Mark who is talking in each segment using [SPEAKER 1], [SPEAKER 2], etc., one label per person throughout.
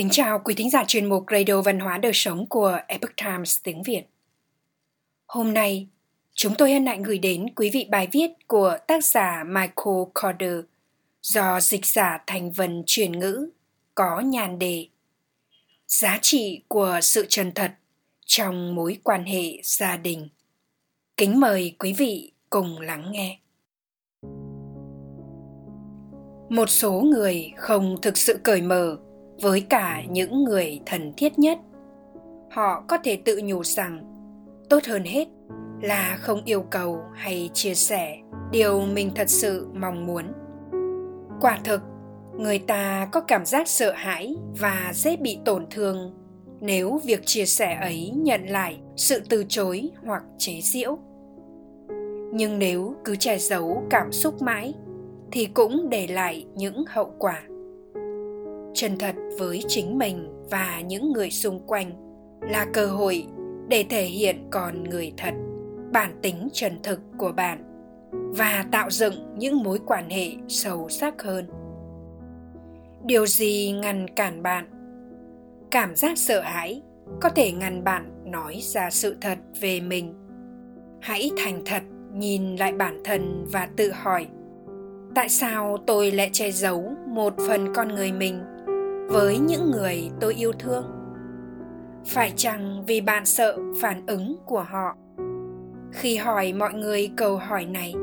[SPEAKER 1] Kính chào quý thính giả chuyên mục Radio Văn hóa Đời Sống của Epoch Times tiếng Việt. Hôm nay, chúng tôi hân hạnh gửi đến quý vị bài viết của tác giả Michael Corder do dịch giả thành vần truyền ngữ có nhàn đề Giá trị của sự chân thật trong mối quan hệ gia đình. Kính mời quý vị cùng lắng nghe. Một số người không thực sự cởi mở với cả những người thân thiết nhất. Họ có thể tự nhủ rằng, tốt hơn hết là không yêu cầu hay chia sẻ điều mình thật sự mong muốn. Quả thực, người ta có cảm giác sợ hãi và dễ bị tổn thương nếu việc chia sẻ ấy nhận lại sự từ chối hoặc chế giễu. Nhưng nếu cứ che giấu cảm xúc mãi thì cũng để lại những hậu quả chân thật với chính mình và những người xung quanh là cơ hội để thể hiện con người thật, bản tính chân thực của bạn và tạo dựng những mối quan hệ sâu sắc hơn. Điều gì ngăn cản bạn? Cảm giác sợ hãi có thể ngăn bạn nói ra sự thật về mình. Hãy thành thật nhìn lại bản thân và tự hỏi, tại sao tôi lại che giấu một phần con người mình với những người tôi yêu thương. Phải chăng vì bạn sợ phản ứng của họ? Khi hỏi mọi người câu hỏi này,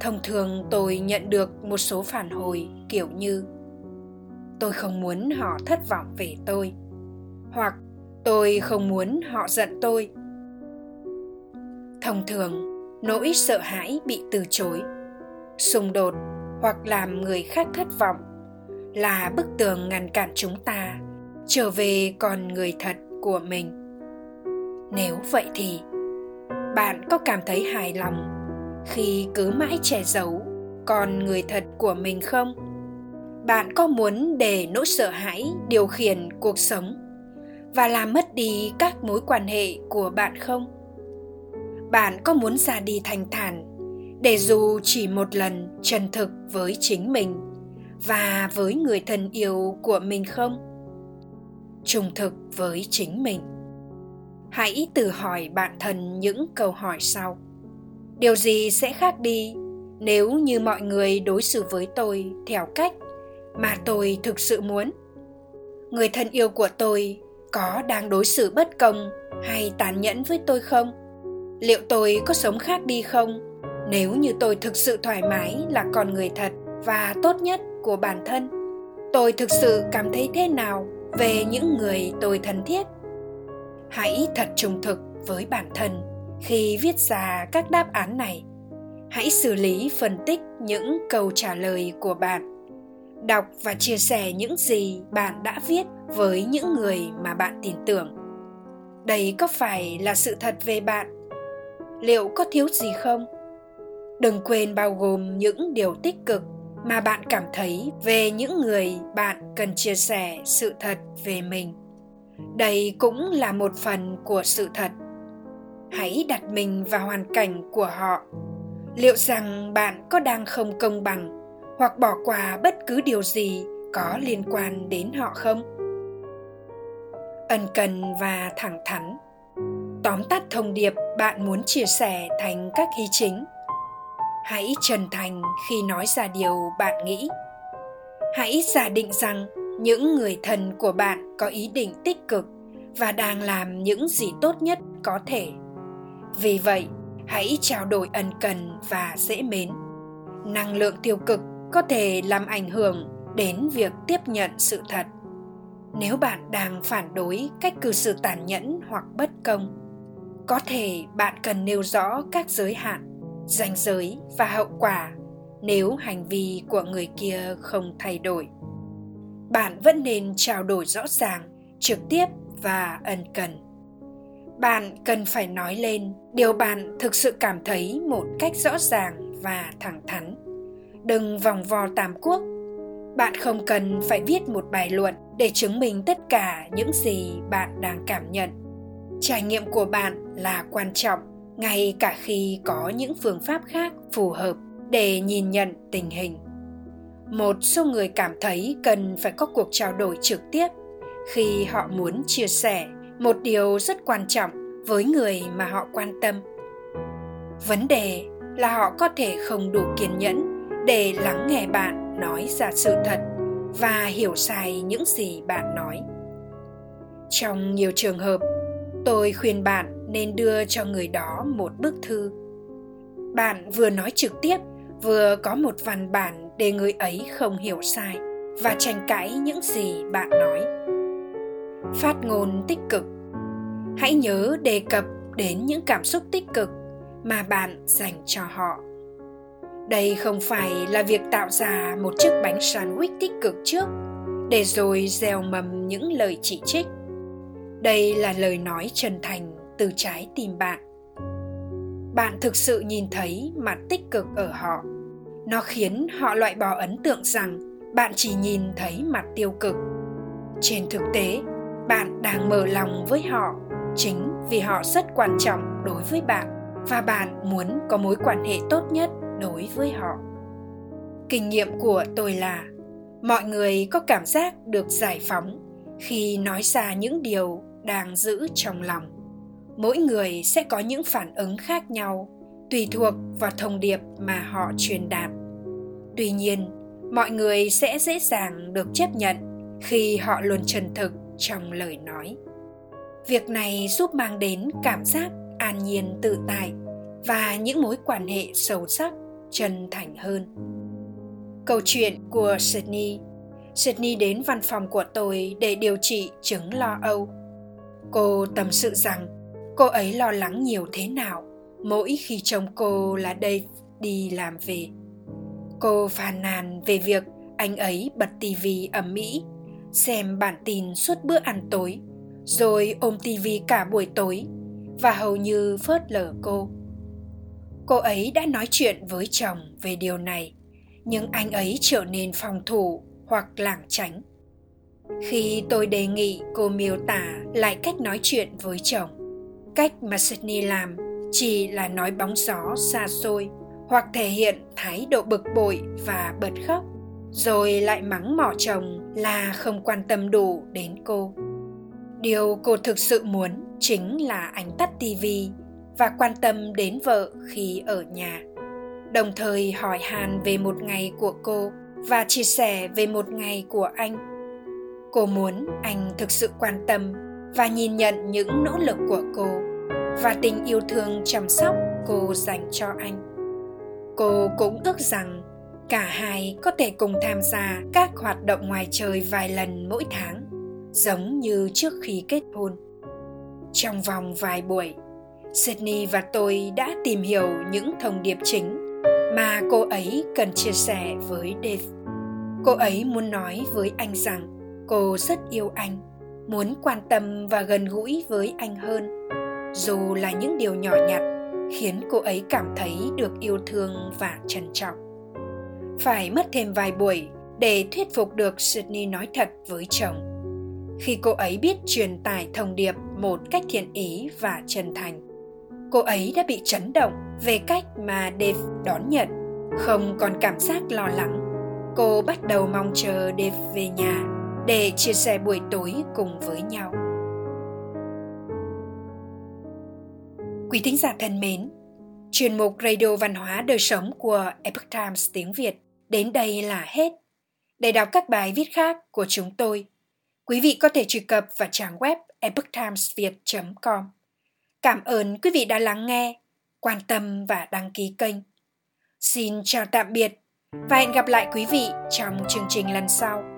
[SPEAKER 1] thông thường tôi nhận được một số phản hồi kiểu như, tôi không muốn họ thất vọng về tôi, hoặc, tôi không muốn họ giận tôi. Thông thường, nỗi sợ hãi bị từ chối, xung đột hoặc làm người khác thất vọng là bức tường ngăn cản chúng ta, trở về con người thật của mình. Nếu vậy thì, bạn có cảm thấy hài lòng khi cứ mãi che giấu con người thật của mình không? Bạn có muốn để nỗi sợ hãi điều khiển cuộc sống và làm mất đi các mối quan hệ của bạn không? Bạn có muốn ra đi thành thản để dù chỉ một lần chân thực với chính mình? Và với người thân yêu của mình không? Trung thực với chính mình. Hãy tự hỏi bản thân những câu hỏi sau. Điều gì sẽ khác đi nếu như mọi người đối xử với tôi theo cách mà tôi thực sự muốn? Người thân yêu của tôi có đang đối xử bất công hay tàn nhẫn với tôi không? Liệu tôi có sống khác đi không nếu như tôi thực sự thoải mái là con người thật và tốt nhất? Của bản thân. Tôi thực sự cảm thấy thế nào về những người tôi thân thiết? Hãy thật trung thực với bản thân khi viết ra các đáp án này. Hãy xử lý, phân tích những câu trả lời của bạn, đọc và chia sẻ những gì bạn đã viết với những người mà bạn tin tưởng. Đây có phải là sự thật về bạn? Liệu có thiếu gì không? Đừng quên bao gồm những điều tích cực mà bạn cảm thấy về những người bạn cần chia sẻ sự thật về mình. Đây cũng là một phần của sự thật. Hãy đặt mình vào hoàn cảnh của họ. Liệu rằng bạn có đang không công bằng hoặc bỏ qua bất cứ điều gì có liên quan đến họ không? Ân cần và thẳng thắn. Tóm tắt thông điệp bạn muốn chia sẻ thành các ý chính hãy chân thành khi nói ra điều bạn nghĩ. Hãy giả định rằng những người thân của bạn có ý định tích cực và đang làm những gì tốt nhất có thể. Vì vậy, hãy trao đổi ân cần và dễ mến. Năng lượng tiêu cực có thể làm ảnh hưởng đến việc tiếp nhận sự thật. Nếu bạn đang phản đối cách cư xử tàn nhẫn hoặc bất công, có thể bạn cần nêu rõ các giới hạn ranh giới và hậu quả nếu hành vi của người kia không thay đổi. Bạn vẫn nên trao đổi rõ ràng, trực tiếp và ân cần. Bạn cần phải nói lên điều bạn thực sự cảm thấy một cách rõ ràng và thẳng thắn. Đừng vòng vo tam quốc. Bạn không cần phải viết một bài luận để chứng minh tất cả những gì bạn đang cảm nhận. Trải nghiệm của bạn là quan trọng ngay cả khi có những phương pháp khác phù hợp để nhìn nhận tình hình. Một số người cảm thấy cần phải có cuộc trao đổi trực tiếp khi họ muốn chia sẻ một điều rất quan trọng với người mà họ quan tâm. Vấn đề là họ có thể không đủ kiên nhẫn để lắng nghe bạn nói ra sự thật và hiểu sai những gì bạn nói. Trong nhiều trường hợp, tôi khuyên bạn nên đưa cho người đó một bức thư. Bạn vừa nói trực tiếp, vừa có một văn bản để người ấy không hiểu sai và tranh cãi những gì bạn nói. Phát ngôn tích cực. Hãy nhớ đề cập đến những cảm xúc tích cực mà bạn dành cho họ. Đây không phải là việc tạo ra một chiếc bánh sandwich tích cực trước để rồi gieo mầm những lời chỉ trích. Đây là lời nói chân thành từ trái tim bạn. Bạn thực sự nhìn thấy mặt tích cực ở họ. Nó khiến họ loại bỏ ấn tượng rằng bạn chỉ nhìn thấy mặt tiêu cực. Trên thực tế, bạn đang mở lòng với họ chính vì họ rất quan trọng đối với bạn và bạn muốn có mối quan hệ tốt nhất đối với họ. Kinh nghiệm của tôi là mọi người có cảm giác được giải phóng khi nói ra những điều đang giữ trong lòng mỗi người sẽ có những phản ứng khác nhau, tùy thuộc vào thông điệp mà họ truyền đạt. Tuy nhiên, mọi người sẽ dễ dàng được chấp nhận khi họ luôn chân thực trong lời nói. Việc này giúp mang đến cảm giác an nhiên tự tại và những mối quan hệ sâu sắc, chân thành hơn. Câu chuyện của sydney. Sydney đến văn phòng của tôi để điều trị chứng lo âu. Cô tâm sự rằng cô ấy lo lắng nhiều thế nào mỗi khi chồng cô là đây đi làm về. Cô phàn nàn về việc anh ấy bật tivi ầm mỹ, xem bản tin suốt bữa ăn tối, rồi ôm tivi cả buổi tối và hầu như phớt lờ cô. Cô ấy đã nói chuyện với chồng về điều này, nhưng anh ấy trở nên phòng thủ hoặc lảng tránh. Khi tôi đề nghị cô miêu tả lại cách nói chuyện với chồng, cách mà Sydney làm chỉ là nói bóng gió xa xôi hoặc thể hiện thái độ bực bội và bật khóc, rồi lại mắng mỏ chồng là không quan tâm đủ đến cô. Điều cô thực sự muốn chính là anh tắt tivi và quan tâm đến vợ khi ở nhà. Đồng thời hỏi han về một ngày của cô và chia sẻ về một ngày của anh. Cô muốn anh thực sự quan tâm và nhìn nhận những nỗ lực của cô và tình yêu thương chăm sóc cô dành cho anh. Cô cũng ước rằng cả hai có thể cùng tham gia các hoạt động ngoài trời vài lần mỗi tháng, giống như trước khi kết hôn. Trong vòng vài buổi, sydney và tôi đã tìm hiểu những thông điệp chính mà cô ấy cần chia sẻ với dave. Cô ấy muốn nói với anh rằng cô rất yêu anh muốn quan tâm và gần gũi với anh hơn. Dù là những điều nhỏ nhặt, khiến cô ấy cảm thấy được yêu thương và trân trọng. Phải mất thêm vài buổi để thuyết phục được sydney nói thật với chồng. Khi cô ấy biết truyền tải thông điệp một cách thiện ý và chân thành, cô ấy đã bị chấn động về cách mà dave đón nhận. Không còn cảm giác lo lắng, cô bắt đầu mong chờ dave về nhà để chia sẻ buổi tối cùng với nhau Quý thính giả thân mến, chuyên mục Radio Văn hóa Đời Sống của Epoch Times tiếng Việt đến đây là hết. Để đọc các bài viết khác của chúng tôi, quý vị có thể truy cập vào trang web epochtimesviet.com. Cảm ơn quý vị đã lắng nghe, quan tâm và đăng ký kênh. Xin chào tạm biệt và hẹn gặp lại quý vị trong chương trình lần sau.